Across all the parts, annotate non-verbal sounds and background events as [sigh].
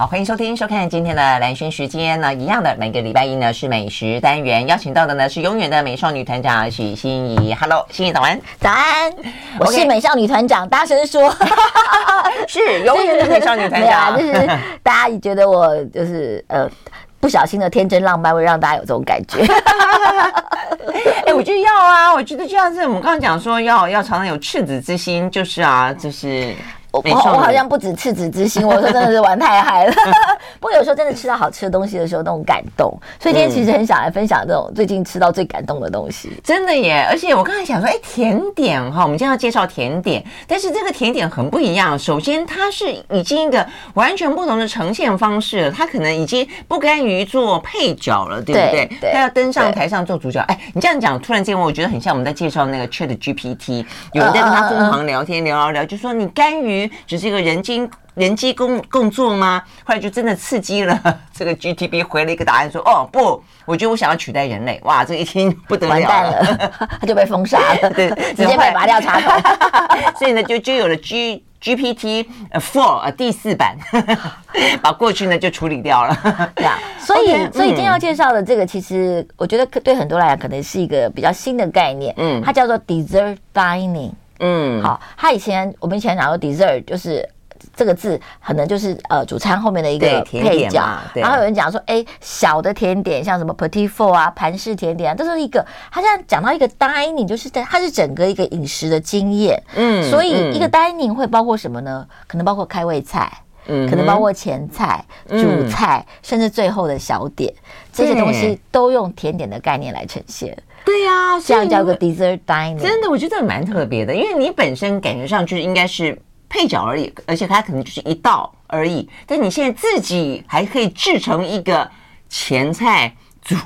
好，欢迎收听、收看今天的蓝轩时间呢，一样的每个礼拜一呢是美食单元，邀请到的呢是永远的美少女团长许心怡。Hello，心怡早安，早安，我是美少女团长，大声说，[laughs] [laughs] 是永远的美少女团长，就是大家觉得我就是呃不小心的天真浪漫，会让大家有这种感觉。[laughs] 哎，我觉得要啊，我觉得就像是我们刚刚讲说要要常常有赤子之心，就是啊，就是。我我好像不止赤子之心，我说真的是玩太嗨了。[laughs] 不过有时候真的吃到好吃的东西的时候，那种感动。所以今天其实很想来分享这种最近吃到最感动的东西。真的耶！而且我刚才想说，哎，甜点哈，我们今天要介绍甜点，但是这个甜点很不一样。首先，它是已经一个完全不同的呈现方式了，它可能已经不甘于做配角了，对不对？对。它要登上台上做主角。哎，你这样讲，突然间我觉得很像我们在介绍那个 Chat GPT，有人在跟他疯狂聊天，聊聊聊，就说你甘于。只是一个人机人机共工作吗？后来就真的刺激了 [laughs] 这个 GTP 回了一个答案说：“哦不，我觉得我想要取代人类。”哇，这一听不得了，完蛋了，[laughs] 他就被封杀了，[laughs] 对，直接被拔掉插头。所以呢，就就有了 G GPT Four 啊第四版，把过去呢就处理掉了。对啊，所以 okay, 所以今天要介绍的这个，其实我觉得对很多来讲可能是一个比较新的概念。嗯，它叫做 Dessert Dining。嗯，好，他以前我们以前讲说 dessert 就是这个字，可能就是呃主餐后面的一个配角。然后有人讲说，哎，小的甜点像什么 petit four 啊，盘式甜点啊，这是一个。他现在讲到一个 dining，就是在它是整个一个饮食的经验。嗯，所以一个 dining 会包括什么呢？可能包括开胃菜，嗯，可能包括前菜、主菜，甚至最后的小点，这些东西都用甜点的概念来呈现。对呀、啊，这样叫个 dessert dining，真的，我觉得蛮特别的，因为你本身感觉上就是应该是配角而已，而且它可能就是一道而已，但你现在自己还可以制成一个前菜。主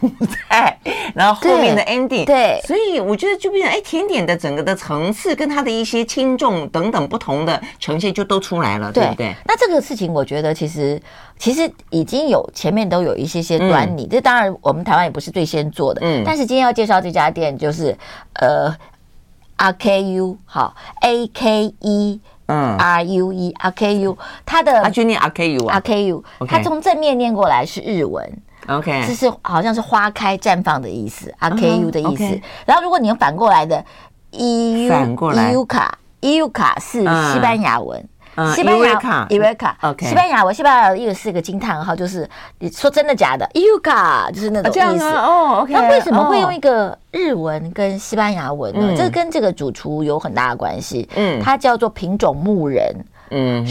菜，然后后面的 ending，对，所以我觉得就变成哎，甜点的整个的层次跟它的一些轻重等等不同的呈现就都出来了，对不对？那这个事情我觉得其实其实已经有前面都有一些些端倪，这当然我们台湾也不是最先做的，嗯，但是今天要介绍这家店就是呃 RKU 好 A K E 嗯 R U E R K U 它的它就念 RKU 啊。RKU 它从正面念过来是日文。OK，这是好像是花开绽放的意思，R K U 的意思。然后如果你用反过来的，E U 反过来，U 卡，U 卡是西班牙文，西班牙卡，U 卡，OK，西班牙文，西班牙文又是一个惊叹号，就是你说真的假的，U 卡就是那种意思。哦。OK，那为什么会用一个日文跟西班牙文呢？这跟这个主厨有很大的关系。嗯，他叫做品种牧人，嗯，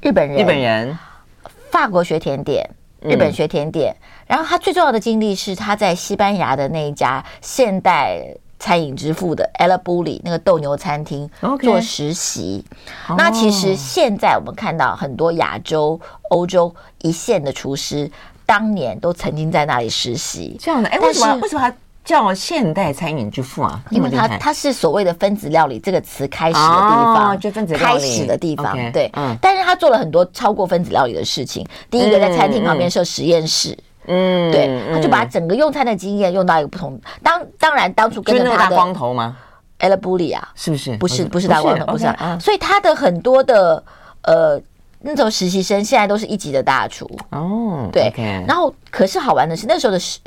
日本人，日本人，法国学甜点。日本学甜点，然后他最重要的经历是他在西班牙的那一家现代餐饮之父的 El Bulli 那个斗牛餐厅做实习。那其实现在我们看到很多亚洲、欧洲一线的厨师，当年都曾经在那里实习。这样的，哎，为什么？为什么他？叫现代餐饮之父啊，因为它它是所谓的分子料理这个词开始的地方，哦、就分子料理开始的地方，okay, 对，嗯，但是他做了很多超过分子料理的事情。第一个在餐厅旁边设实验室，嗯，对，他就把整个用餐的经验用到一个不同。当当然当初跟着他的大光头吗？El Bulli 啊，是不是？不是，不是大光头，不是。所以他的很多的呃那种实习生现在都是一级的大厨哦，对。然后可是好玩的是那时候的实。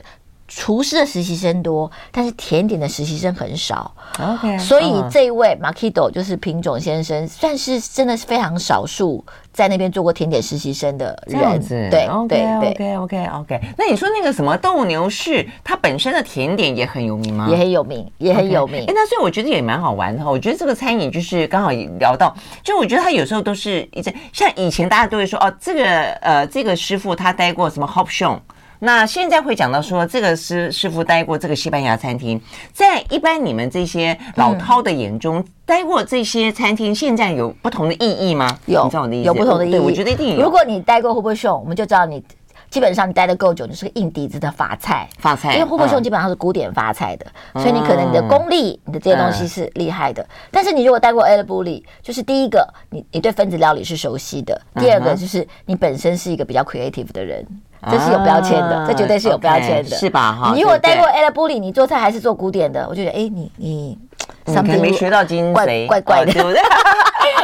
厨师的实习生多，但是甜点的实习生很少。OK，所以这一位 Marquito 就是品种先生，算是真的是非常少数在那边做过甜点实习生的人。这样子，对，OK，OK，OK，OK。那你说那个什么斗牛士，它本身的甜点也很有名吗？也很有名，也很有名。哎，那所以我觉得也蛮好玩的哈。我觉得这个餐饮就是刚好聊到，就我觉得他有时候都是一直像以前大家都会说哦，这个呃这个师傅他待过什么 Hopshon。那现在会讲到说，这个师师傅待过这个西班牙餐厅，在一般你们这些老饕的眼中，待过这些餐厅，现在有不同的意义吗？有，你知道我的意思？有不同的意义。我觉得一定有。如果你待过 Robuchon，我们就知道你基本上你待的够久，你是个硬底子的法菜。法菜，因为 Robuchon 基本上是古典法菜的，所以你可能你的功力，你的这些东西是厉害的。但是你如果待过 El Bulli，就是第一个，你你对分子料理是熟悉的；第二个就是你本身是一个比较 creative 的人。这是有标签的，这绝对是有标签的，是吧？哈，你如果待过 El Bulli，你做菜还是做古典的，我就觉得，哎，你你可能没学到精髓，怪怪的，对不对？[laughs]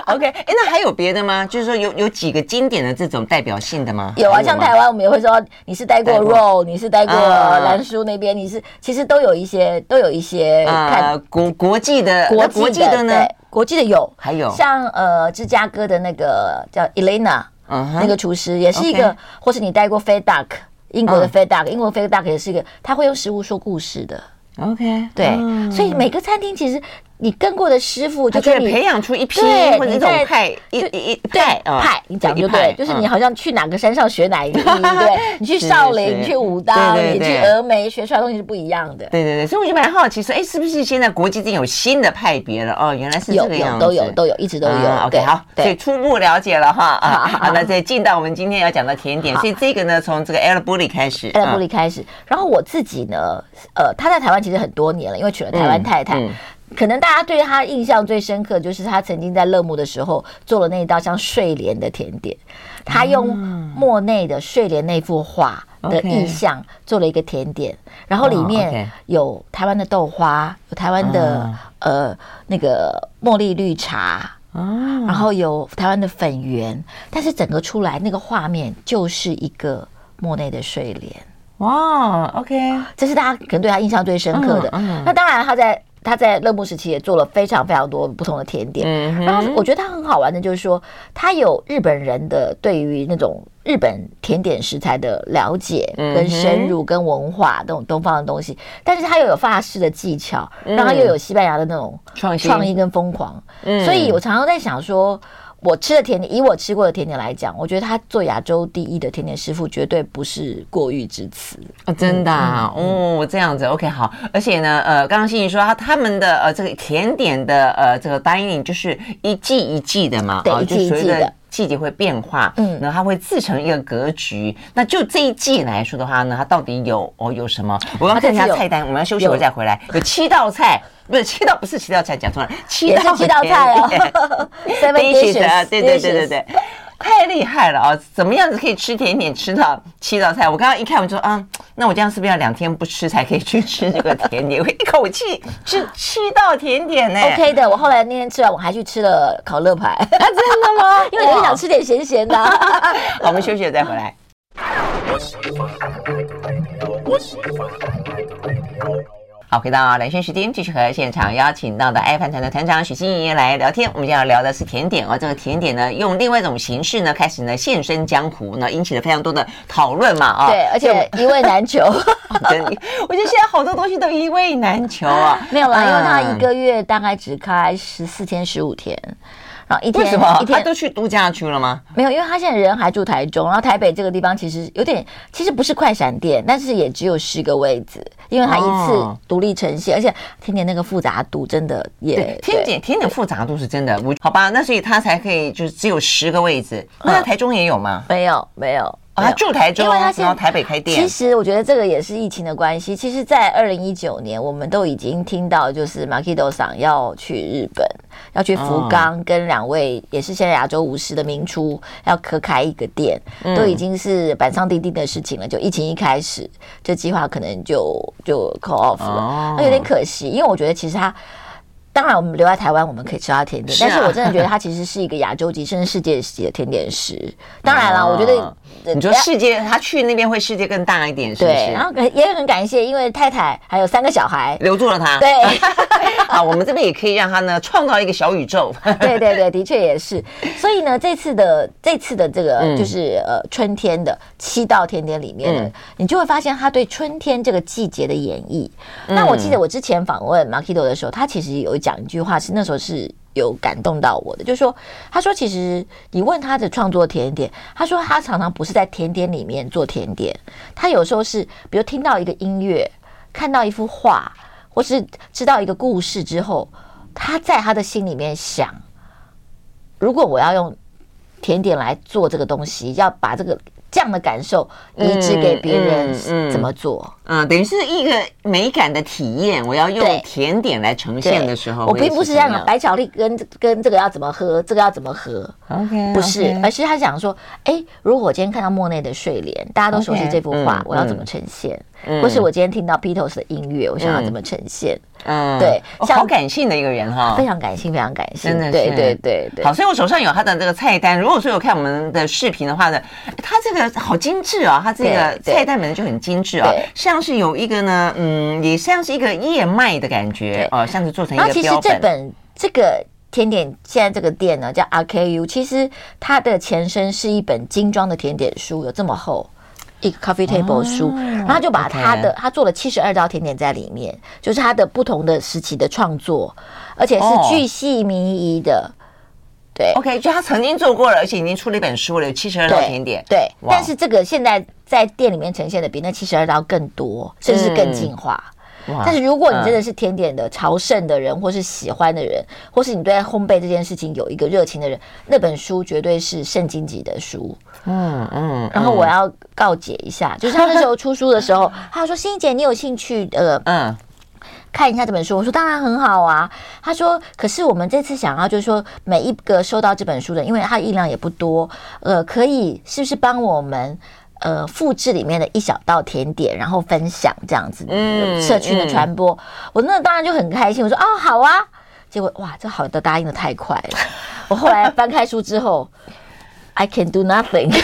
OK，哎，那还有别的吗？就是说有有几个经典的这种代表性的吗？有啊，像台湾我们也会说，你是待过 RO，你是待过兰叔那边，你是其实都有一些都有一些看国国际的国际的呢，国际的有，还有像呃芝加哥的那个叫 Elena，那个厨师也是一个，或是你待过 Fat Duck，英国的 Fat Duck，英国 Fat Duck 也是一个，他会用食物说故事的。OK，对，所以每个餐厅其实。你跟过的师傅就可以培养出一批或者一种派一一派派，你讲就对，就是你好像去哪个山上学哪一个，[laughs] 对，你去少林，你去武当，你去峨眉，学出来东西是不一样的。对对对，所以我就蛮好奇说，哎，是不是现在国际间有新的派别了？哦，原来是这个样子，都有都有，一直都有。OK，好，所以初步了解了哈啊，好，那再进到我们今天要讲的甜点，所以这个呢，从这个 El Bulli 开始，El Bulli 开始。然后我自己呢，呃，他在台湾其实很多年了，因为娶了台湾太太。可能大家对他印象最深刻，就是他曾经在乐沐的时候做了那一道像睡莲的甜点。他用莫内的睡莲那幅画的意象做了一个甜点，然后里面有台湾的豆花，有台湾的呃那个茉莉绿茶，然后有台湾的粉圆，但是整个出来那个画面就是一个莫内的睡莲。哇，OK，这是大家可能对他印象最深刻的。那当然他在。他在乐木时期也做了非常非常多不同的甜点，嗯、然后我觉得他很好玩的，就是说他有日本人的对于那种日本甜点食材的了解跟深入跟文化那种东方的东西，但是他又有法式的技巧，然后又有西班牙的那种创意跟疯狂，嗯、所以我常常在想说。我吃的甜点，以我吃过的甜点来讲，我觉得他做亚洲第一的甜点师傅绝对不是过誉之词。啊，真的啊，嗯、哦，这样子，OK，好，而且呢，呃，刚刚欣怡说他他们的呃这个甜点的呃这个 dining 就是一季一季的嘛，对，一季一季的。季节会变化，嗯，然后它会自成一个格局。那就这一季来说的话呢，它到底有哦有什么？我要看一下菜单，我们要休息会再回来。有七道菜，不是七道，不是七道菜，讲错了，七道七道菜哦。[laughs] Dishes，对对对对对。太厉害了啊、哦！怎么样子可以吃甜点吃到七道菜？我刚刚一看，我就说啊，那我这样是不是要两天不吃才可以去吃这个甜点？[laughs] 我一口气吃七道甜点呢？OK 的。我后来那天吃完，我还去吃了烤乐排。啊，真的吗？[laughs] 因为我想吃点咸咸的、啊。[laughs] 好，我们休息了再回来。好，回到蓝轩时间，继续和现场邀请到的爱饭团的团长许欣怡来聊天。我们今天要聊的是甜点哦，这个甜点呢，用另外一种形式呢，开始呢现身江湖，呢引起了非常多的讨论嘛啊。对，而且 [laughs] 一味难求。[laughs] 真的，我觉得现在好多东西都一味难求啊。[laughs] 没有啦，因为他一个月大概只开十四天、十五天。然后一天一天。他都去度假去了吗？没有，因为他现在人还住台中，然后台北这个地方其实有点，其实不是快闪店，但是也只有十个位置，因为他一次独立呈现，哦、而且甜点那个复杂度真的也对甜点甜点复杂度是真的，我好吧，那所以他才可以就是只有十个位置，那台中也有吗？没有，没有。哦、他住台中，因为他现在台北开店。其实我觉得这个也是疫情的关系。其实，在二零一九年，我们都已经听到，就是 Marquito 桑要去日本，要去福冈，跟两位也是现在亚洲五十的名厨要合开一个店，嗯、都已经是板上钉钉的事情了。就疫情一开始，这计划可能就就 call off 了，那、哦、有点可惜。因为我觉得其实他。当然，我们留在台湾，我们可以吃到甜点。是啊、但是我真的觉得它其实是一个亚洲级 [laughs] 甚至世界级的甜点师。当然了，我觉得你说世界，他去那边会世界更大一点，是不是？对，然后也很感谢，因为太太还有三个小孩留住了他。对，[laughs] [laughs] 好，我们这边也可以让他呢创造一个小宇宙。对对对，的确也是。所以呢，这次的这次的这个就是呃春天的七道甜点里面呢，嗯、你就会发现他对春天这个季节的演绎。嗯、那我记得我之前访问 Marquito 的时候，他其实有。讲一句话是那时候是有感动到我的，就是说，他说其实你问他的创作甜点，他说他常常不是在甜点里面做甜点，他有时候是比如听到一个音乐，看到一幅画，或是知道一个故事之后，他在他的心里面想，如果我要用甜点来做这个东西，要把这个。这样的感受移植给别人，怎么做？嗯，等于是一个美感的体验。我要用甜点来呈现的时候，我并不是这样。白巧克力跟跟这个要怎么喝，这个要怎么喝？OK，不是，而是他想说，哎，如果我今天看到莫内的睡莲，大家都熟悉这幅画，我要怎么呈现？或是我今天听到 Beatles 的音乐，我想要怎么呈现？嗯，对，好感性的一个人哈，非常感性，非常感性，真的，对对对对。好，所以我手上有他的这个菜单。如果说有看我们的视频的话呢，他这个好精致哦，他这个菜单本身就很精致哦，像是有一个呢，嗯，也像是一个燕麦的感觉哦，像是做成一个标本。其实这本这个甜点现在这个店呢叫 RKU，其实它的前身是一本精装的甜点书，有这么厚。一个 coffee table 书，哦、然后就把他的他做了七十二道甜点在里面，就是他的不同的时期的创作，而且是巨细靡遗的。哦、对，OK，就他曾经做过了，而且已经出了一本书了，有七十二道甜点。对，对但是这个现在在店里面呈现的比那七十二道更多，甚至更进化。嗯但是如果你真的是甜点的朝圣的人，或是喜欢的人，或是你对烘焙这件事情有一个热情的人，那本书绝对是圣经级的书。嗯嗯。然后我要告解一下，就是他那时候出书的时候，[laughs] 他说：“欣怡姐，你有兴趣呃嗯看一下这本书？”我说：“当然很好啊。”他说：“可是我们这次想要就是说，每一个收到这本书的，因为它的印量也不多，呃，可以是不是帮我们？”呃，复制里面的一小道甜点，然后分享这样子，嗯，社区的传播，嗯、我那当然就很开心。我说哦，好啊。结果哇，这好的答应的太快了。我后来翻开书之后，I can do nothing，[laughs]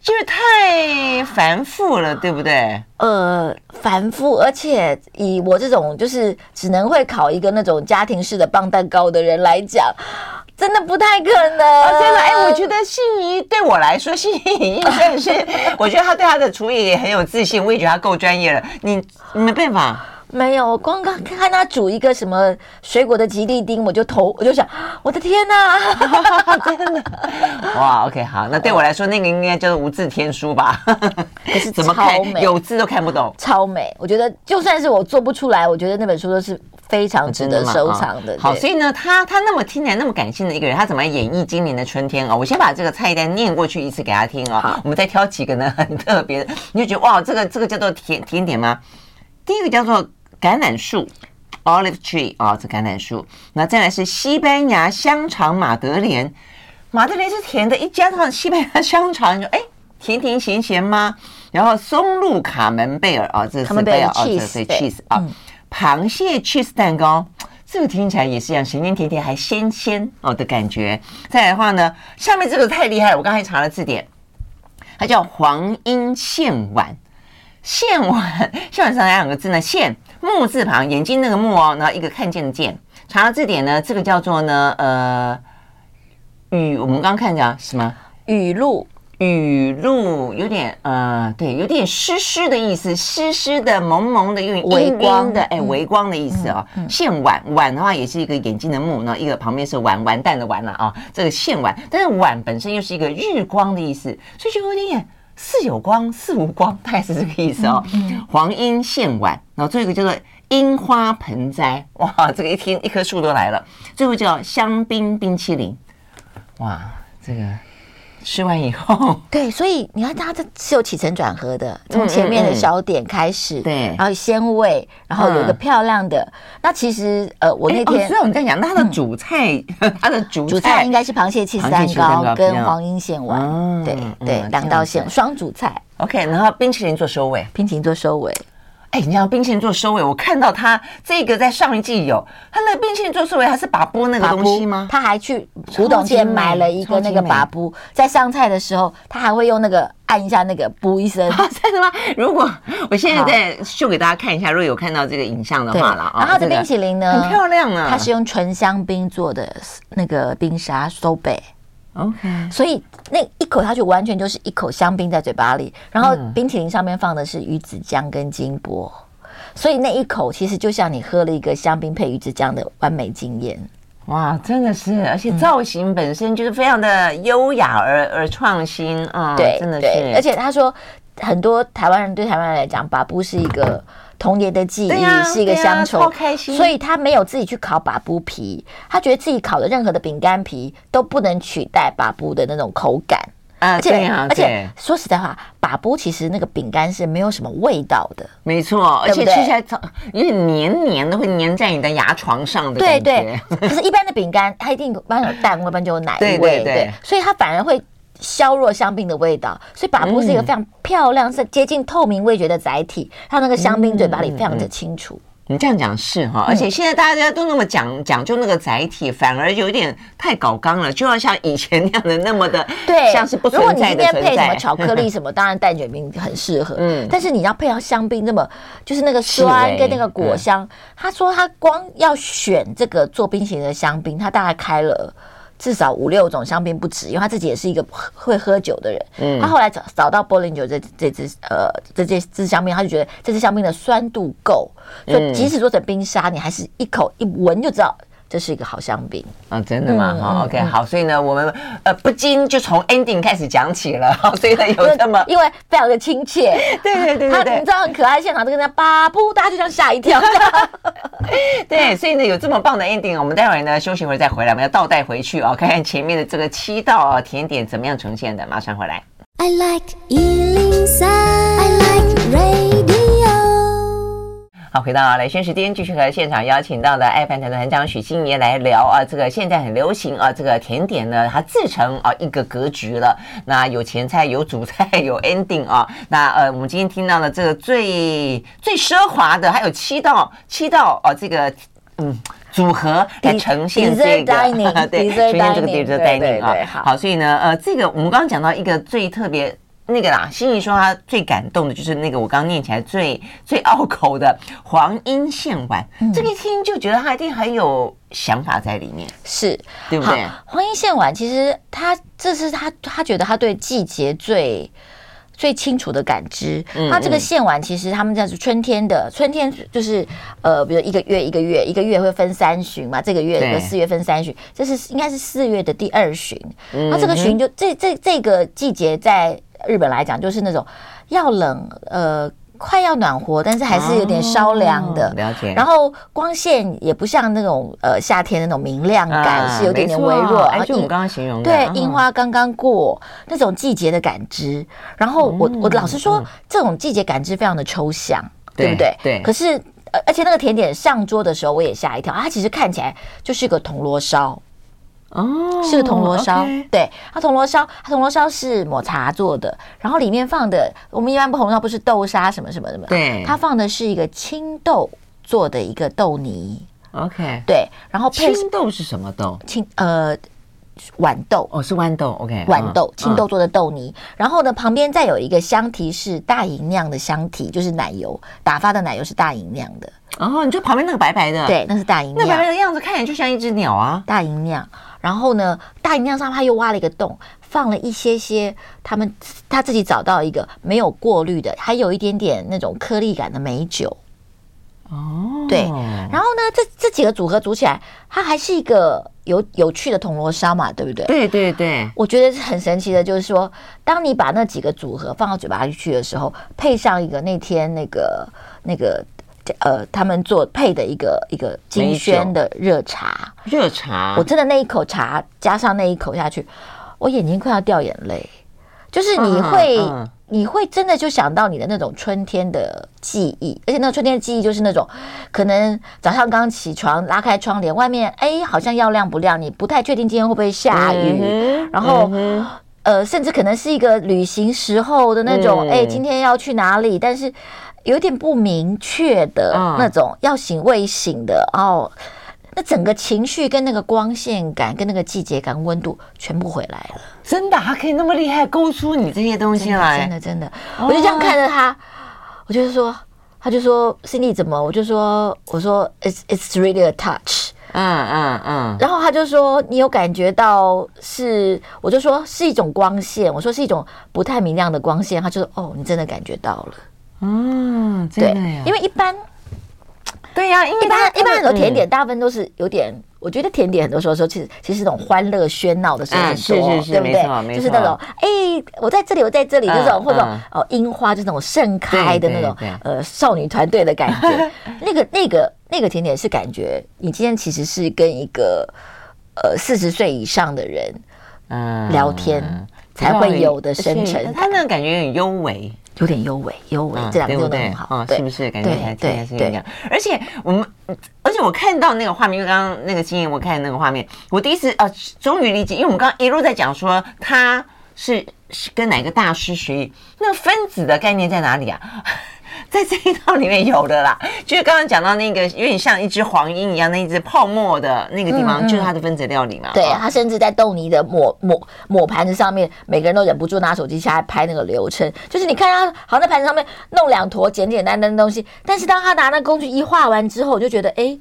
就是太繁复了，对不对？呃，繁复，而且以我这种就是只能会烤一个那种家庭式的棒蛋糕的人来讲。真的不太可能。真的，哎，我觉得信怡对我来说，欣怡真的是，我觉得他对他的厨艺也很有自信，我也觉得他够专业了。你没办法，没有，光刚看他煮一个什么水果的吉利丁，我就头我就想，[gasps] 我的天哪，真的，哇，OK，好，那对我来说，那个应该叫做无字天书吧？可是 [laughs] 怎么看有字都看不懂，超美。我觉得就算是我做不出来，我觉得那本书都是。非常值得收藏的。好，所以呢，他他那么听起来那么感性的一个人，他怎么演绎今年的春天啊？我先把这个菜单念过去一次给他听啊。我们再挑几个呢，[laughs] 很特别的，你就觉得哇，这个这个叫做甜甜点吗？第一个叫做橄榄树 （olive tree） 啊，这橄榄树。那再来是西班牙香肠马德莲，马德莲是甜的，一加上西班牙香肠，你说哎，甜甜咸咸吗？然后松露卡门贝尔啊，这是贝尔啊，这是 cheese 啊。螃蟹 cheese 蛋糕，这个听起来也是一样，咸咸甜甜还鲜鲜哦的感觉。再来的话呢，下面这个太厉害了，我刚才查了字典，它叫黄莺线碗。线碗，线碗上哪两个字呢，线木字旁，眼睛那个木哦，然后一个看见的见。查了字典呢，这个叫做呢，呃，雨，我们刚刚看见什么？雨露。雨露有点呃，对，有点湿湿的意思，湿湿的、蒙蒙的，有点微光的，哎，微光的意思啊。线碗碗的话，也是一个眼睛的目，那一个旁边是完完蛋的完了啊。这个线碗，但是碗本身又是一个日光的意思，所以就有点点似有光似无光，大概是这个意思哦。黄莺献碗，然后最后一个叫做樱花盆栽，哇，[laughs] 这个一听一棵树都来了。最后叫香槟冰淇淋，哇，这个。吃完以后，[laughs] 对，所以你看，它这是有起承转合的，从前面的小点开始，对，然后鲜味，然后有一个漂亮的。那其实，呃，我那天，所以我们在讲，那它的主菜，它的主主菜应该是螃蟹起司蛋糕跟黄莺线丸，对对，两道线双主菜。OK，然后冰淇淋做收尾，冰淇淋做收尾。哎，你像冰淇淋做收尾，我看到他这个在上一季有，他那个冰淇淋做收尾还是把布那个东西吗？他还去古董店买了一个那个把布，在上菜的时候，他还会用那个按一下那个布一声。[laughs] 真的吗？如果我现在再秀给大家看一下，如果有看到这个影像的话了啊。然后它的冰淇淋呢，很漂亮啊，它是用纯香槟做的那个冰沙收贝。OK，所以那一口下去完全就是一口香槟在嘴巴里，然后冰淇淋上面放的是鱼子酱跟金箔，所以那一口其实就像你喝了一个香槟配鱼子酱的完美经验。哇，真的是，而且造型本身就是非常的优雅而而创新啊，对，真的是。而且他说，很多台湾人对台湾人来讲，把布是一个。童年的记忆、啊、是一个乡愁，啊、开心，所以他没有自己去烤把布皮，他觉得自己烤的任何的饼干皮都不能取代把布的那种口感。啊，而且对啊，而且说实在话，把布其实那个饼干是没有什么味道的，没错，而且吃起来有点黏黏的，会黏在你的牙床上的感觉。对对，可是一般的饼干它一定一般有蛋味，一般就有奶味，对对。对，所以它反而会削弱香槟的味道。所以把布是一个非常漂亮、是接近透明味觉的载体，它那个香槟嘴巴里非常的清楚。你这样讲是哈，而且现在大家都那么讲讲究那个载体，反而有点太搞刚了，就要像以前那样的那么的，对，像是不存在的存在。如果你今天配什么巧克力什么，当然蛋卷饼很适合，嗯，但是你要配上香槟，那么就是那个酸跟那个果香。他说他光要选这个做冰淇淋的香槟，他大概开了。至少五六种香槟不止，因为他自己也是一个会喝酒的人。嗯，他后来找找到波林酒这这支呃这这支香槟，他就觉得这支香槟的酸度够，所以即使做成冰沙，你还是一口一闻就知道。这是一个好香槟。啊，真的吗？哈，OK，好，所以呢，我们呃不禁就从 ending 开始讲起了，所以呢有这么，[laughs] 因为非常的亲切，[laughs] 对对对对，你知道很可爱，现场都跟他巴布，大家就这样吓一跳，[laughs] 对，所以呢有这么棒的 ending，我们待会儿呢休息一会儿再回来，我们要倒带回去哦，看看前面的这个七道啊甜点怎么样呈现的，马上回来。I like 103, I like radio 好，回到来宣时间，继续和现场邀请到的爱饭团的团长许金怡来聊啊，这个现在很流行啊，这个甜点呢，它自成啊一个格局了。那有前菜，有主菜，有 ending 啊。那呃，我们今天听到了这个最最奢华的，还有七道七道啊，这个嗯组合来呈现这个 [laughs] 对，呈现这个 dessert dining 啊。好，所以呢，呃，这个我们刚刚讲到一个最特别。那个啦，心怡说她最感动的就是那个我刚刚念起来最最拗口的黄莺献丸，嗯、这个一听就觉得他一定很有想法在里面，是对不对？黄莺献丸其实他这是他他觉得他对季节最最清楚的感知。他这个线丸其实他们叫做春天的，春天就是呃，比如一个月一个月一个月会分三旬嘛，这个月的四月分三旬，这是应该是四月的第二旬。那、嗯、这个旬就这这这个季节在。日本来讲，就是那种要冷，呃，快要暖和，但是还是有点稍凉的。哦、了解。然后光线也不像那种呃夏天那种明亮感，啊、是有点点微弱。哎，就我们刚刚形容的，对，樱花刚刚过那种季节的感知。然后我我老实说，这种季节感知非常的抽象，对不对？对。可是，而且那个甜点上桌的时候，我也吓一跳，它其实看起来就是一个铜锣烧。哦，是个铜锣烧对，它铜锣烧，它铜锣烧是抹茶做的，然后里面放的，我们一般不红烧不是豆沙什么什么什么，对，它放的是一个青豆做的一个豆泥，OK，对，然后配青豆是什么豆？青呃豌豆，哦是豌豆，OK，豌豆青豆做的豆泥，嗯、然后呢旁边再有一个香提是大吟酿的香提，就是奶油打发的奶油是大吟酿的，哦，你就旁边那个白白的，对，那是大吟酿，那白白的样子看起来就像一只鸟啊，大吟酿。然后呢，大吟酿上他又挖了一个洞，放了一些些他们他自己找到一个没有过滤的，还有一点点那种颗粒感的美酒。哦，对。然后呢，这这几个组合组起来，它还是一个有有趣的铜锣烧嘛，对不对？对对对。我觉得很神奇的，就是说，当你把那几个组合放到嘴巴里去的时候，配上一个那天那个那个。呃，他们做配的一个一个金萱的热茶，热茶，我真的那一口茶加上那一口下去，我眼睛快要掉眼泪，就是你会、嗯嗯、你会真的就想到你的那种春天的记忆，而且那个春天的记忆就是那种可能早上刚起床拉开窗帘，外面哎好像要亮不亮，你不太确定今天会不会下雨，嗯、然后、嗯、呃甚至可能是一个旅行时候的那种，哎、嗯、今天要去哪里，但是。有点不明确的那种，要醒未醒的哦，那整个情绪跟那个光线感、跟那个季节感、温度全部回来了。真的，他可以那么厉害勾出你这些东西来，真的真的。我就这样看着他，我就说，他就说，Cindy 怎么？我就说，我说，It's it's really a touch。嗯嗯嗯。嗯然后他就说，你有感觉到是？我就说是一种光线，我说是一种不太明亮的光线。他就说，哦，你真的感觉到了。嗯，对，因为一般，对呀，因为一般一般很多甜点，大部分都是有点，我觉得甜点很多时候说，其实其实那种欢乐喧闹的时候很多，是是是，对不对？就是那种，哎，我在这里，我在这里，这种或者哦，樱花就是那种盛开的那种，呃，少女团队的感觉。[laughs] 那个那个那个甜点是感觉，你今天其实是跟一个呃四十岁以上的人嗯聊天。才会有的深沉。他那个感觉有点幽微，有点幽微，幽微这两个字都很好，是不是？感觉还是一样。而且我们，而且我看到那个画面，因为刚刚那个经验，我看那个画面，我第一次啊，终于理解，因为我们刚刚一路在讲说他是是跟哪个大师学艺，那分子的概念在哪里啊？[laughs] 在这一套里面有的啦，就是刚刚讲到那个有点像一只黄莺一样，那一只泡沫的那个地方，就是它的分子料理嘛。对，它甚至在豆泥的抹抹抹盘子上面，每个人都忍不住拿手机下来拍那个流程。就是你看它好像在盘子上面弄两坨简简单单的东西，但是当他拿那工具一画完之后，我就觉得哎。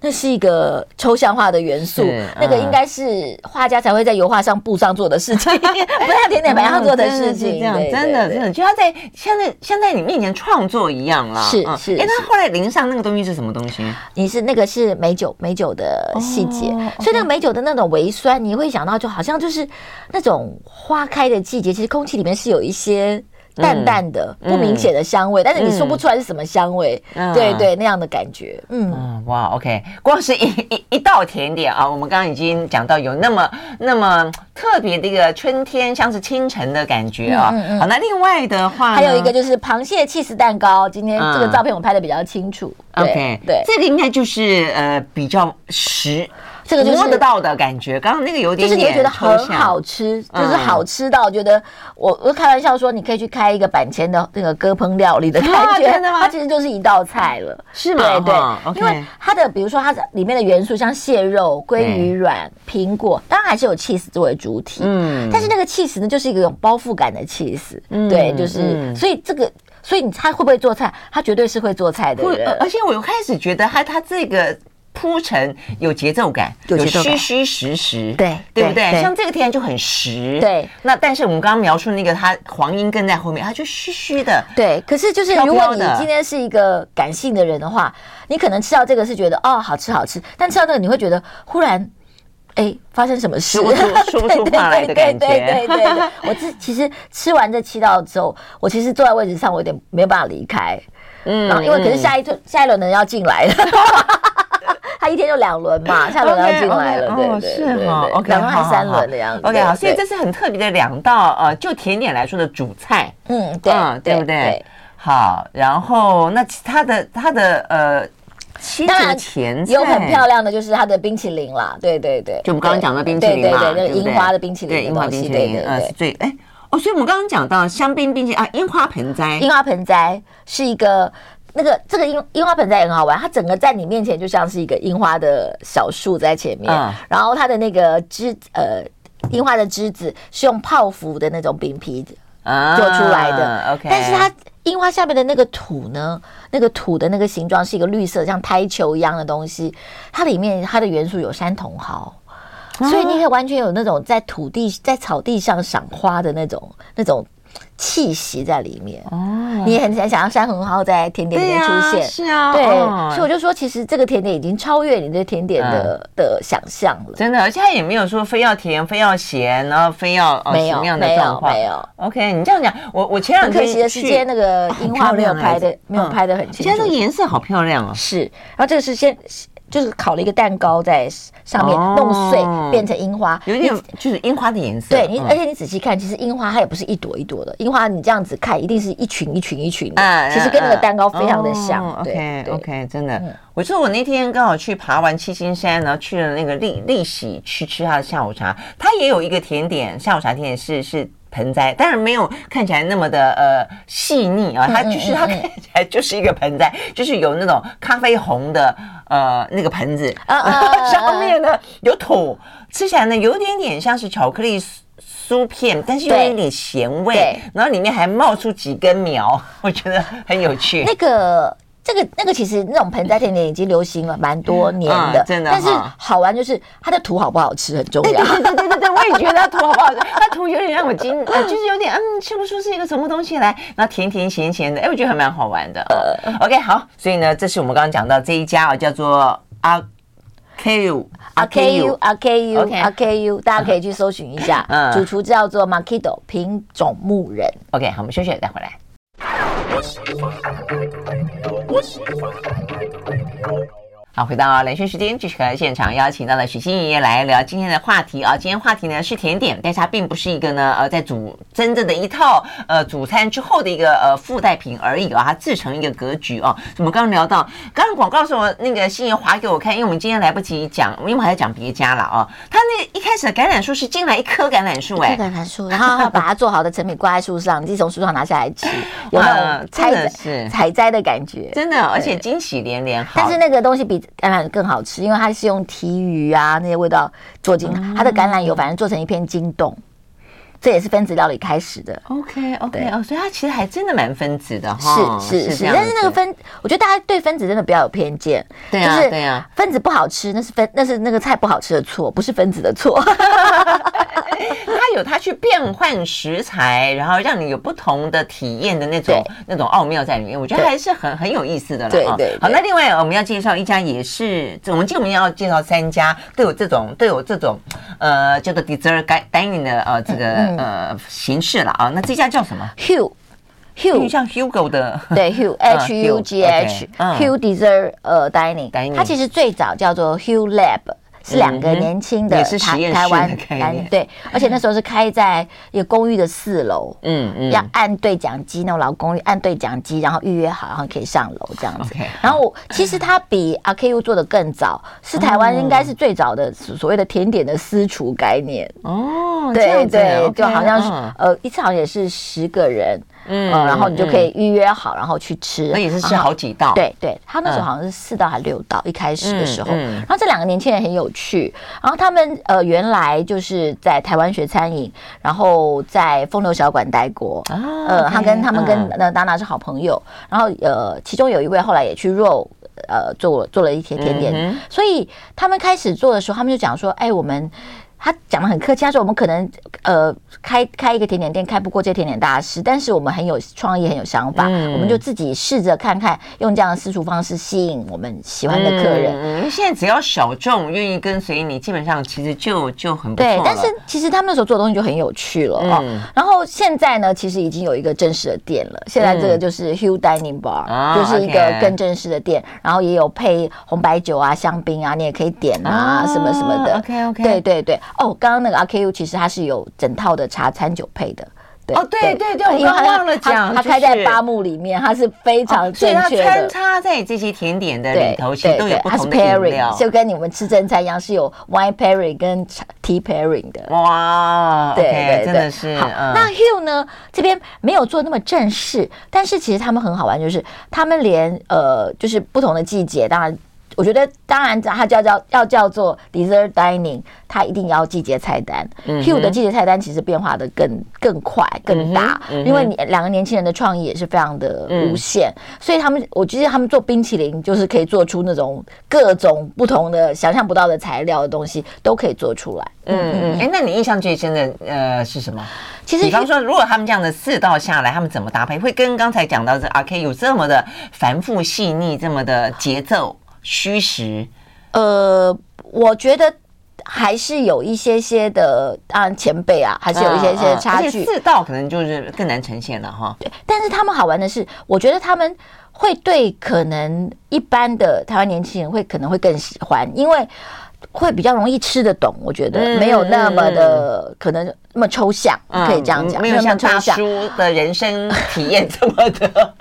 那是一个抽象化的元素，嗯、那个应该是画家才会在油画上布上做的事情，[laughs] 不是他甜点板上做的事情。[laughs] 这样，真的，真的，就他在像在像在你面前创作一样啦。是是。哎，那后来淋上那个东西是什么东西？你是那个是美酒，美酒的细节。哦、所以那个美酒的那种微酸，你会想到就好像就是那种花开的季节，其实空气里面是有一些。淡淡的、不明显的香味，但是你说不出来是什么香味，对对，那样的感觉，嗯，哇，OK，光是一一一道甜点啊，我们刚刚已经讲到有那么那么特别的一个春天，像是清晨的感觉啊。好，那另外的话，还有一个就是螃蟹起司蛋糕，今天这个照片我拍的比较清楚，OK，对，这个应该就是呃比较实。这个就是摸得到的感觉，刚刚那个有点就是你会觉得很好吃，就是好吃到觉得我我开玩笑说，你可以去开一个板前的那个割烹料理的感觉，[laughs] 真的吗？它其实就是一道菜了，是吗？对对，因为它的比如说它的里面的元素像蟹肉、鲑鱼卵、苹果，当然还是有 cheese 作为主体，嗯，但是那个 cheese 呢，就是一个有包覆感的 cheese，，对，就是所以这个，所以你猜会不会做菜？他绝对是会做菜的人，而且我又开始觉得他他这个。铺陈有节奏感，有虚虚实实，对对不对？像这个甜就很实，对。那但是我们刚刚描述那个，它黄莺跟在后面，它就虚虚的，对。可是就是如果你今天是一个感性的人的话，你可能吃到这个是觉得哦好吃好吃，但吃到这个你会觉得忽然哎发生什么事，说不出 [laughs] 说不出话来的感觉。对对对对，我这其实吃完这七道之后，我其实坐在位置上，我有点没有办法离开，嗯，因为可是下一轮下一轮的人要进来了。[laughs] 他一天就两轮嘛，下轮要进来了，对对对，是哈，OK，两轮还三轮的样子，OK，好，所以这是很特别的两道呃，就甜点来说的主菜，嗯，对，对不对？好，然后那其他的它的呃，当然前有很漂亮的就是它的冰淇淋啦，对对对，就我们刚刚讲的冰淇淋嘛，对对，樱花的冰淇淋，对樱花冰淇淋呃是最哎哦，所以我们刚刚讲到香槟冰淇淋啊，樱花盆栽，樱花盆栽是一个。那个这个樱樱花盆栽也很好玩，它整个在你面前就像是一个樱花的小树在前面，嗯、然后它的那个枝呃樱花的枝子是用泡芙的那种饼皮做出来的，啊、OK，但是它樱花下面的那个土呢，那个土的那个形状是一个绿色像胎球一样的东西，它里面它的元素有山茼蒿，啊、所以你可以完全有那种在土地在草地上赏花的那种那种。气息在里面。哦，你也很想想要山茼蒿在甜点里面出现，是啊，对，所以我就说，其实这个甜点已经超越你对甜点的的想象了，真的，而且它也没有说非要甜，非要咸，然后非要没有什么样的状况，没有。OK，你这样讲，我我前两天可惜的时间那个樱花没有拍的，没有拍的很清楚。现在这个颜色好漂亮哦，是，然后这个是先。就是烤了一个蛋糕在上面弄碎变成樱花，有点就是樱花的颜色。对你，而且你仔细看，其实樱花它也不是一朵一朵的，樱花你这样子看，一定是一群一群一群的。其实跟那个蛋糕非常的像。OK OK，真的。我说我那天刚好去爬完七星山，然后去了那个丽丽喜去吃他的下午茶，他也有一个甜点，下午茶甜点是是盆栽，当然没有看起来那么的呃细腻啊，它就是它看起来就是一个盆栽，就是有那种咖啡红的。呃，那个盆子 [laughs] 上面呢有土，吃起来呢有点点像是巧克力酥片，但是又有一点点咸味，然后里面还冒出几根苗，我觉得很有趣。那个。这个那个其实那种盆栽甜点已经流行了蛮多年的，真的。但是好玩就是它的土好不好吃很重要。对对对对对，我也觉得它土好不好吃，[laughs] 它土有点让我惊，就是有点嗯吃不出是一个什么东西来，然后甜甜咸咸的，哎，我觉得还蛮好玩的。OK，好，所以呢，这是我们刚刚讲到这一家啊，叫做阿 Ku 阿 Ku 阿 Ku 阿 Ku，大家可以去搜寻一下，[laughs] 嗯主厨叫做 Makido 品种牧人。OK，好，我们休息再回来。Oxi, 好，回到连线时间，继续和现场邀请到了许金怡来聊今天的话题啊。今天话题呢是甜点，但是它并不是一个呢呃在煮真正的一套呃主餐之后的一个呃附带品而已啊，它自成一个格局哦。我们刚刚聊到，刚刚广告时候那个欣怡划给我看，因为我们今天来不及讲，因为我还在讲别家了啊。他那一开始的橄榄树是进来一棵橄榄树哎，橄榄树，然后把它做好的成品挂在树上，你自己从树上拿下来吃，有那种采采采摘的感觉，真的，而且惊喜连连。但是那个东西比橄榄更好。吃，因为它是用提鱼啊那些味道做进它，它的橄榄油反正做成一片筋冻，这也是分子料理开始的。OK OK 哦，所以它其实还真的蛮分子的哈。是是是，但是那个分，我觉得大家对分子真的比较有偏见。对啊对啊，分子不好吃，那是分那是那个菜不好吃的错，不是分子的错。[laughs] [laughs] 它有它去变换食材，然后让你有不同的体验的那种那种奥妙在里面，我觉得还是很很有意思的了。对对。好，那另外我们要介绍一家也是，我们今天我们要介绍三家都有这种都有这种呃叫做 dessert dining 的呃这个呃形式了啊。那这家叫什么？Hu Hu 像 Hugo 的对 Hu H U G H Hu dessert 呃 dining，它其实最早叫做 Hu Lab。是两个年轻的台台湾，对，而且那时候是开在一个公寓的四楼，嗯嗯，要按对讲机，那种老公寓按对讲机，然后预约好，然后可以上楼这样子。然后其实他比阿 KU 做的更早，是台湾应该是最早的所谓的甜点的私厨概念。哦，对对，就好像是呃一次好像也是十个人。嗯，然后你就可以预约好，然后去吃。那也是吃好几道。对对，他那时候好像是四道还六道，一开始的时候。然后这两个年轻人很有趣，然后他们呃原来就是在台湾学餐饮，然后在风流小馆待过。呃，他跟他们跟那达娜是好朋友，然后呃其中有一位后来也去 Ro 呃做做了一些甜点，所以他们开始做的时候，他们就讲说，哎，我们。他讲的很客气，他说我们可能呃开开一个甜点店开不过这甜点大师，但是我们很有创意，很有想法，嗯、我们就自己试着看看用这样的私厨方式吸引我们喜欢的客人。现在只要小众愿意跟随你，基本上其实就就很不错。对，但是其实他们那时候做的东西就很有趣了哦。嗯、然后现在呢，其实已经有一个正式的店了。现在这个就是 Hugh Dining Bar，、嗯、就是一个更正式的店，哦、然后也有配红白酒啊、香槟啊，你也可以点啊，哦、什么什么的。OK OK，对对对。哦，刚刚那个 RKU 其实它是有整套的茶餐酒配的，对哦，对对对，我刚刚忘了讲，它开在八木里面，它是非常正确的。所以它穿插在这些甜点的里头，其实都有不同的饮料，就跟你们吃正餐一样，是有 wine pairing 跟 tea pairing 的。哇，对对，真的是。好，那 Hu 呢这边没有做那么正式，但是其实他们很好玩，就是他们连呃，就是不同的季节，当然。我觉得当然，它叫叫要叫做 dessert dining，它一定要季节菜单。嗯、哼 Hu 的季节菜单其实变化的更更快更大，嗯嗯、因为你两个年轻人的创意也是非常的无限，嗯、所以他们我觉得他们做冰淇淋就是可以做出那种各种不同的想象不到的材料的东西都可以做出来。嗯嗯，哎、欸，那你印象最深的呃是什么？其实比方说，如果他们这样的四道下来，他们怎么搭配，会跟刚才讲到的 RK 有这么的繁复细腻，这么的节奏？虚实，呃，我觉得还是有一些些的，当然前辈啊，还是有一些些差距。四道可能就是更难呈现了哈。对，但是他们好玩的是，我觉得他们会对可能一般的台湾年轻人会可能会更喜欢，因为会比较容易吃得懂。我觉得没有那么的可能那么抽象，可以这样讲，没有像大叔的人生体验这么的。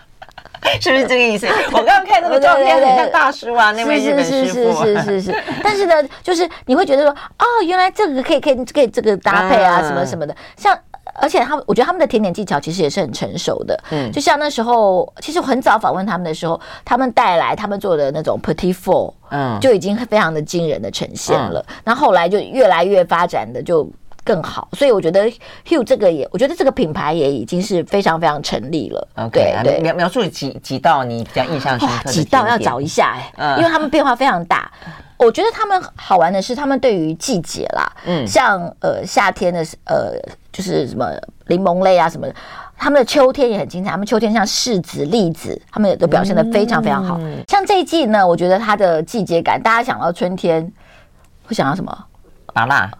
[laughs] 是不是这个意思？[laughs] 我刚刚看那个照片很像大叔啊，那位日本师傅。是是是是是。[laughs] 但是呢，就是你会觉得说，哦，原来这个可以可以可以这个搭配啊，什么什么的。像而且他们，我觉得他们的甜点技巧其实也是很成熟的。嗯。就像那时候，其实很早访问他们的时候，他们带来他们做的那种 petit four，嗯，就已经非常的惊人的呈现了。然后后来就越来越发展的就。更好，所以我觉得 Hugh 这个也，我觉得这个品牌也已经是非常非常成立了。OK，对，描描述几几道你比较印象深刻的？几道要找一下哎、欸，因为他们变化非常大。我觉得他们好玩的是，他们对于季节啦，嗯，像呃夏天的呃就是什么柠檬类啊什么的，他们的秋天也很精彩。他们秋天像柿子、栗子，他们也都表现的非常非常好。像这一季呢，我觉得它的季节感，大家想到春天会想到什么？麻辣。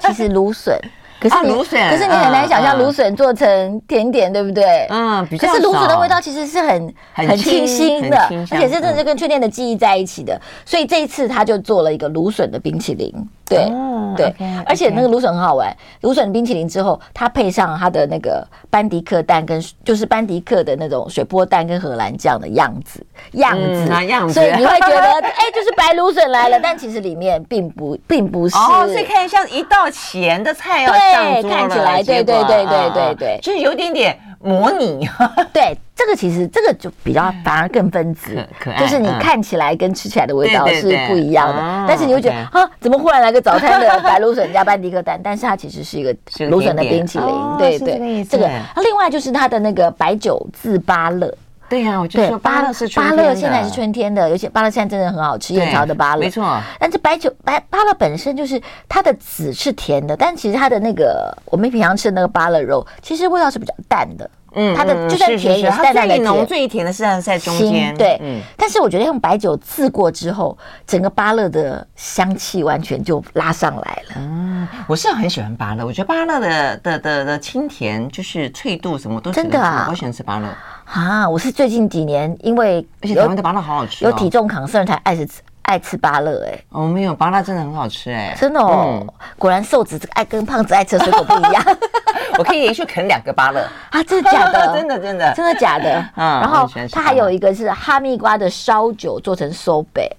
其实芦笋，可是芦笋，可是你很难想象芦笋做成甜点，对不对？嗯，比较。可是芦笋的味道其实是很很清新的，而且是真的是跟春天的记忆在一起的。所以这一次他就做了一个芦笋的冰淇淋。对、oh, 对，okay, 而且那个芦笋很好玩。芦笋冰淇淋之后，它配上它的那个班迪克蛋，跟就是班迪克的那种水波蛋跟荷兰酱的样子样子、嗯、样子，所以你会觉得 [laughs] 哎、欸，就是白芦笋来了，但其实里面并不并不是。哦，所以看像一道咸的菜要上桌了，对，看起来对对对对对对，就是有点点。模拟，[laughs] 对，这个其实这个就比较反而更分子，[laughs] 就是你看起来跟吃起来的味道是不一样的，但是你会觉得啊，怎么忽然来个早餐的白芦笋加班迪克蛋？但是它其实是一个芦笋的冰淇淋，对对，这个。另外就是它的那个白酒自芭乐，对呀，我就说芭乐是芭乐，现在是春天的，尤其芭乐现在真的很好吃，燕巢的芭乐没错。但是白酒白芭乐本身就是它的籽是甜的，但其实它的那个我们平常吃的那个芭乐肉，其实味道是比较淡的。嗯，它的就算甜也是淡淡的甜，浓最甜的是在中间。对，嗯。但是我觉得用白酒渍过之后，整个芭乐的香气完全就拉上来了。嗯，我是很喜欢芭乐，我觉得芭乐的的的的清甜，就是脆度什么都真的啊，我喜欢吃芭乐啊。我是最近几年因为而且台湾的芭乐好好吃，有体重 concern 才爱吃爱吃芭乐哎。哦，没有芭乐真的很好吃哎，真的哦。果然瘦子爱跟胖子爱吃的水果不一样。[laughs] 我可以连续啃两个芭乐啊！真的假的？[laughs] 真的真的真的假的？[laughs] 嗯，然后它还有一个是哈密瓜的烧酒做成收贝，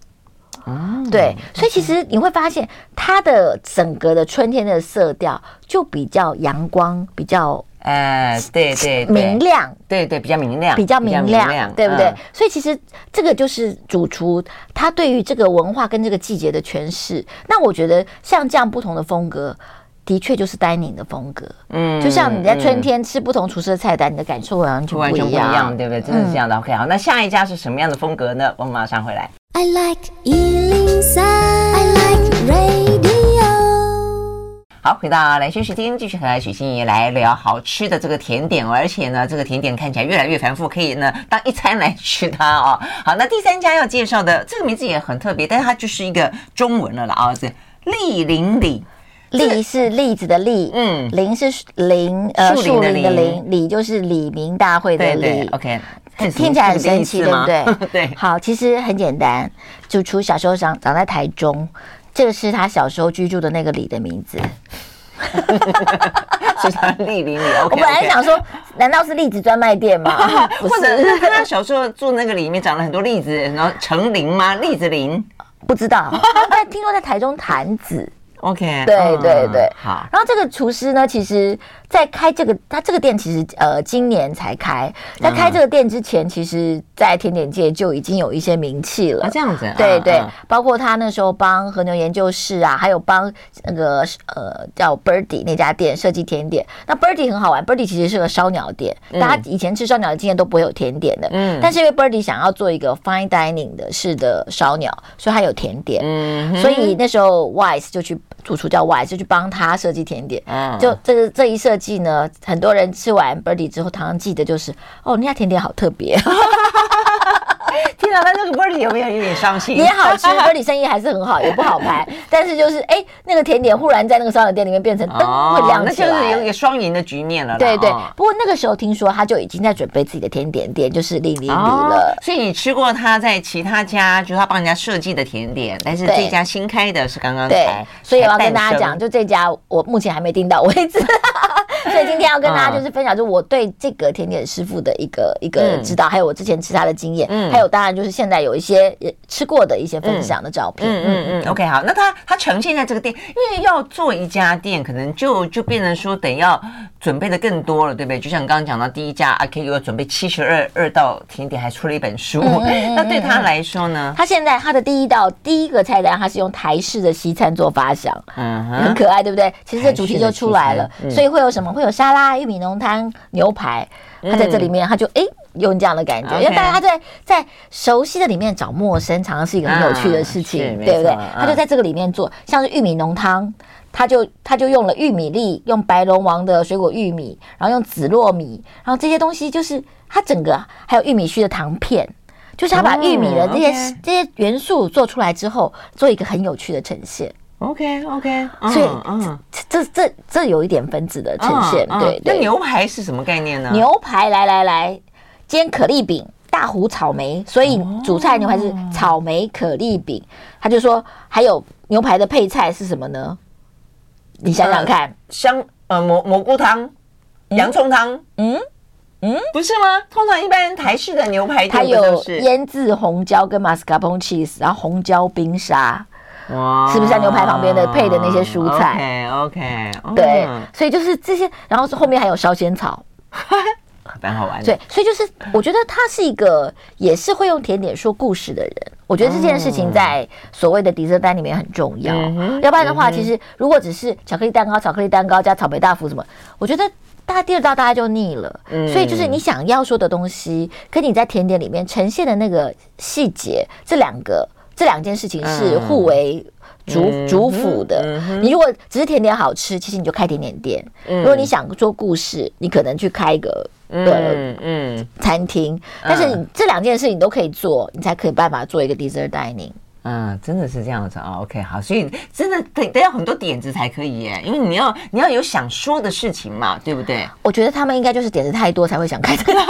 啊，对，所以其实你会发现它的整个的春天的色调就比较阳光，比较呃，对对，明亮，对对，比较明亮，比较明亮，对不对？所以其实这个就是主厨他对于这个文化跟这个季节的诠释。那我觉得像这样不同的风格。的确就是 dining 的风格，嗯，就像你在春天吃不同厨师的菜单，你的感受完全完全不一样，对不对？真的是这样的。OK，好，那下一家是什么样的风格呢？我们马上回来。I like 103, I like radio。好，回到蓝轩时间，继续和许心怡来聊好吃的这个甜点，而且呢，这个甜点看起来越来越繁复，可以呢当一餐来吃它哦。[laughs] 好，那第三家要介绍的这个名字也很特别，但是它就是一个中文了了啊，是栗林里。栗是栗子的栗，嗯，林是林，呃，树林的林，李就是李明大会的李。OK，听起来很神奇，对不对？[laughs] 对。好，其实很简单，主厨小时候长长在台中，这个是他小时候居住的那个里的名字。[laughs] 是他栗林里。[laughs] 我本来想说，难道是栗子专卖店吗？[laughs] 或者是他小时候住那个里面长了很多栗子，然后成林吗？栗子林？不知道。但听说在台中潭子。OK，对对对，好。然后这个厨师呢，其实。在开这个，他这个店其实呃今年才开。在开这个店之前，其实，在甜点界就已经有一些名气了。啊，这样子。对对，包括他那时候帮和牛研究室啊，还有帮那个呃叫 Birdy 那家店设计甜点。那 Birdy 很好玩，Birdy 其实是个烧鸟店，大家以前吃烧鸟的经验都不会有甜点的。嗯。但是因为 Birdy 想要做一个 fine dining 的式的烧鸟，所以他有甜点。嗯。所以那时候 Wise 就去主厨叫 Wise 就去帮他设计甜点。嗯。就这个这一设计。记呢，很多人吃完 Birdy 之后，常常记得就是哦，那家甜点好特别。[laughs] 天哪，他那个 Birdy 有没有有点伤心？也好吃，[laughs] Birdy 生意还是很好，也不好排。但是就是哎，那个甜点忽然在那个烧烤店里面变成灯会亮起来，那就是有一个双赢的局面了。对对。不过那个时候听说他就已经在准备自己的甜点店，就是栗林里了。所以你吃过他在其他家，就是他帮人家设计的甜点，但是这家新开的是刚刚对。所以我要跟大家讲，就这家我目前还没订到位置。所以今天要跟大家就是分享，就我对这个甜点师傅的一个一个指导，还有我之前吃他的经验，还有当然就是现在有一些吃过的一些分享的照片。嗯嗯嗯。OK，好，那他他呈现在这个店，因为要做一家店，可能就就变成说得要准备的更多了，对不对？就像刚刚讲到第一家阿 K 又要准备七十二二道甜点，还出了一本书。那对他来说呢？他现在他的第一道第一个菜单，他是用台式的西餐做发想，嗯，很可爱，对不对？其实这主题就出来了，所以会有什么？会有沙拉、玉米浓汤、牛排，他在这里面，他就哎用这样的感觉，因为大家在在熟悉的里面找陌生，常常是一个很有趣的事情，对不对？他就在这个里面做，像是玉米浓汤，他就他就用了玉米粒，用白龙王的水果玉米，然后用紫糯米，然后这些东西就是他整个还有玉米须的糖片，就是他把玉米的这些这些元素做出来之后，做一个很有趣的呈现。OK OK，所以嗯，这这这有一点分子的呈现，对。那牛排是什么概念呢？牛排来来来，煎可丽饼、大湖草莓，所以主菜牛排是草莓可丽饼。他就说，还有牛排的配菜是什么呢？你想想看，香呃蘑蘑菇汤、洋葱汤，嗯嗯，不是吗？通常一般台式的牛排，它有腌制红椒跟马斯卡彭 cheese，然后红椒冰沙。哇，是不是在牛排旁边的配的那些蔬菜？OK OK，对，所以就是这些，然后是后面还有烧仙草，[laughs] 蛮好玩的。对，所以就是我觉得他是一个也是会用甜点说故事的人。我觉得这件事情在所谓的 dessert 单里面很重要，要不然的话，其实如果只是巧克力蛋糕、巧克力蛋糕加草莓大福什么，我觉得大家第二道大家就腻了。所以就是你想要说的东西，跟你在甜点里面呈现的那个细节，这两个。这两件事情是互为主、嗯、主辅的。嗯嗯、你如果只是甜点好吃，其实你就开甜点店。嗯、如果你想做故事，你可能去开一个嗯嗯餐厅。但是你这两件事你都可以做，你才可以办法做一个 dessert dining。嗯，真的是这样子啊。OK，好，所以真的得得要很多点子才可以耶，因为你要你要有想说的事情嘛，对不对？我觉得他们应该就是点子太多才会想开这个。[laughs]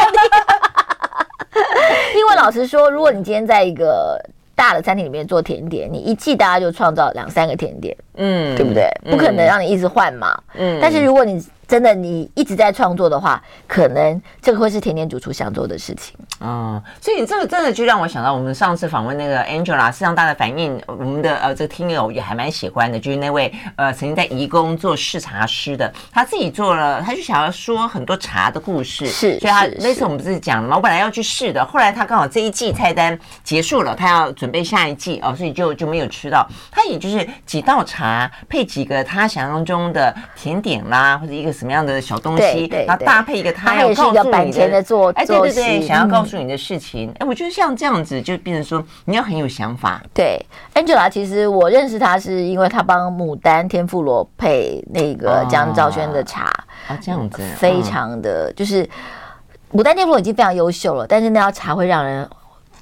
因为老实说，如果你今天在一个大的餐厅里面做甜点，你一季大家就创造两三个甜点，嗯，对不对？不可能让你一直换嘛，嗯。但是如果你真的你一直在创作的话，可能这个会是甜甜主厨想做的事情啊、嗯。所以你这个真的就让我想到，我们上次访问那个 Angela，市场大的反应，我们的呃这个听友也还蛮喜欢的，就是那位呃曾经在宜工做试茶师的，他自己做了，他就想要说很多茶的故事，是。所以他那次我们不是讲了吗？我本来要去试的，后来他刚好这一季菜单结束了，他要准备下一季哦，所以就就没有吃到。他也就是几道茶配几个他想象中的甜点啦，或者一个。什么样的小东西，然后搭配一个他要告诉你的做，哎，对对对，想要告诉你的事情，哎，我觉得像这样子就变成说你要很有想法。对，Angela，其实我认识她是因为她帮牡丹天妇罗配那个江兆轩的茶啊，这样子非常的就是牡丹天妇罗已经非常优秀了，但是那道茶会让人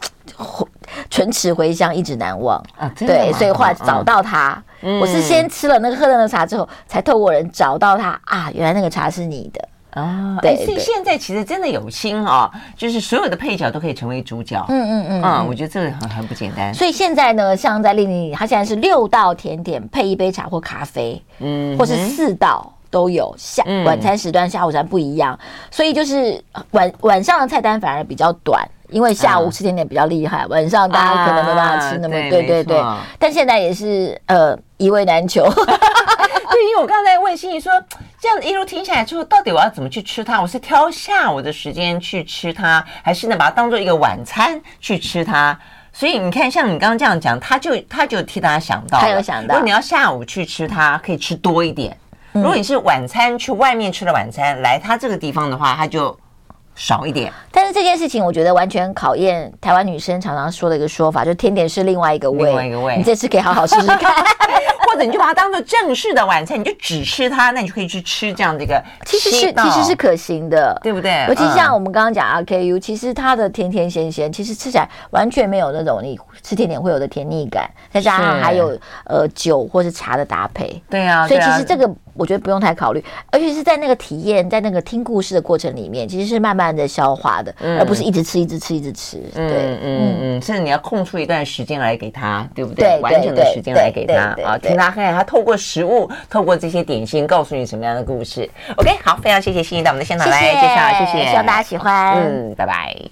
[tsk] 唇齿回香，一直难忘啊。对，所以后来找到他。我是先吃了那个喝了那个茶之后，才透过人找到他啊，原来那个茶是你的啊。对，所以现在其实真的有心啊，就是所有的配角都可以成为主角。嗯嗯嗯，啊，我觉得这个很很不简单。所以现在呢，像在丽丽，她现在是六道甜点配一杯茶或咖啡，嗯，或是四道都有。下晚餐时段、下午餐不一样，所以就是晚晚上的菜单反而比较短。因为下午吃甜点比较厉害，晚上大家可能没办法吃那么对对对。但现在也是呃一味难求。[laughs] 对，因为我刚才问心怡说，这样一路听下来之后，到底我要怎么去吃它？我是挑下午的时间去吃它，还是呢把它当做一个晚餐去吃它？所以你看，像你刚刚这样讲，他就他就替大家想到，他有想到，如果你要下午去吃它，可以吃多一点；如果你是晚餐去外面吃的晚餐，来他这个地方的话，他就。少一点，但是这件事情我觉得完全考验台湾女生常常说的一个说法，就甜点是另外一个味，另外一个味，你这次可以好好试试看，[laughs] 或者你就把它当做正式的晚餐，你就只吃它，那你就可以去吃这样的一个，其实是其实是可行的，对不对？尤其像我们刚刚讲 RKU，其实它的甜甜咸咸，其实吃起来完全没有那种你吃甜点会有的甜腻感，再加上还有呃酒或是茶的搭配，对啊，所以其实这个。我觉得不用太考虑，而且是在那个体验，在那个听故事的过程里面，其实是慢慢的消化的，嗯、而不是一直吃、一直吃、一直吃。对，嗯嗯嗯，甚至你要空出一段时间来给他，对不对？对完整的时间来给他啊，听他看，他透过食物，透过这些点心，告诉你什么样的故事。OK，好，非常谢谢欣怡到我们的现场来介绍，谢谢，希望大家喜欢。嗯，拜拜。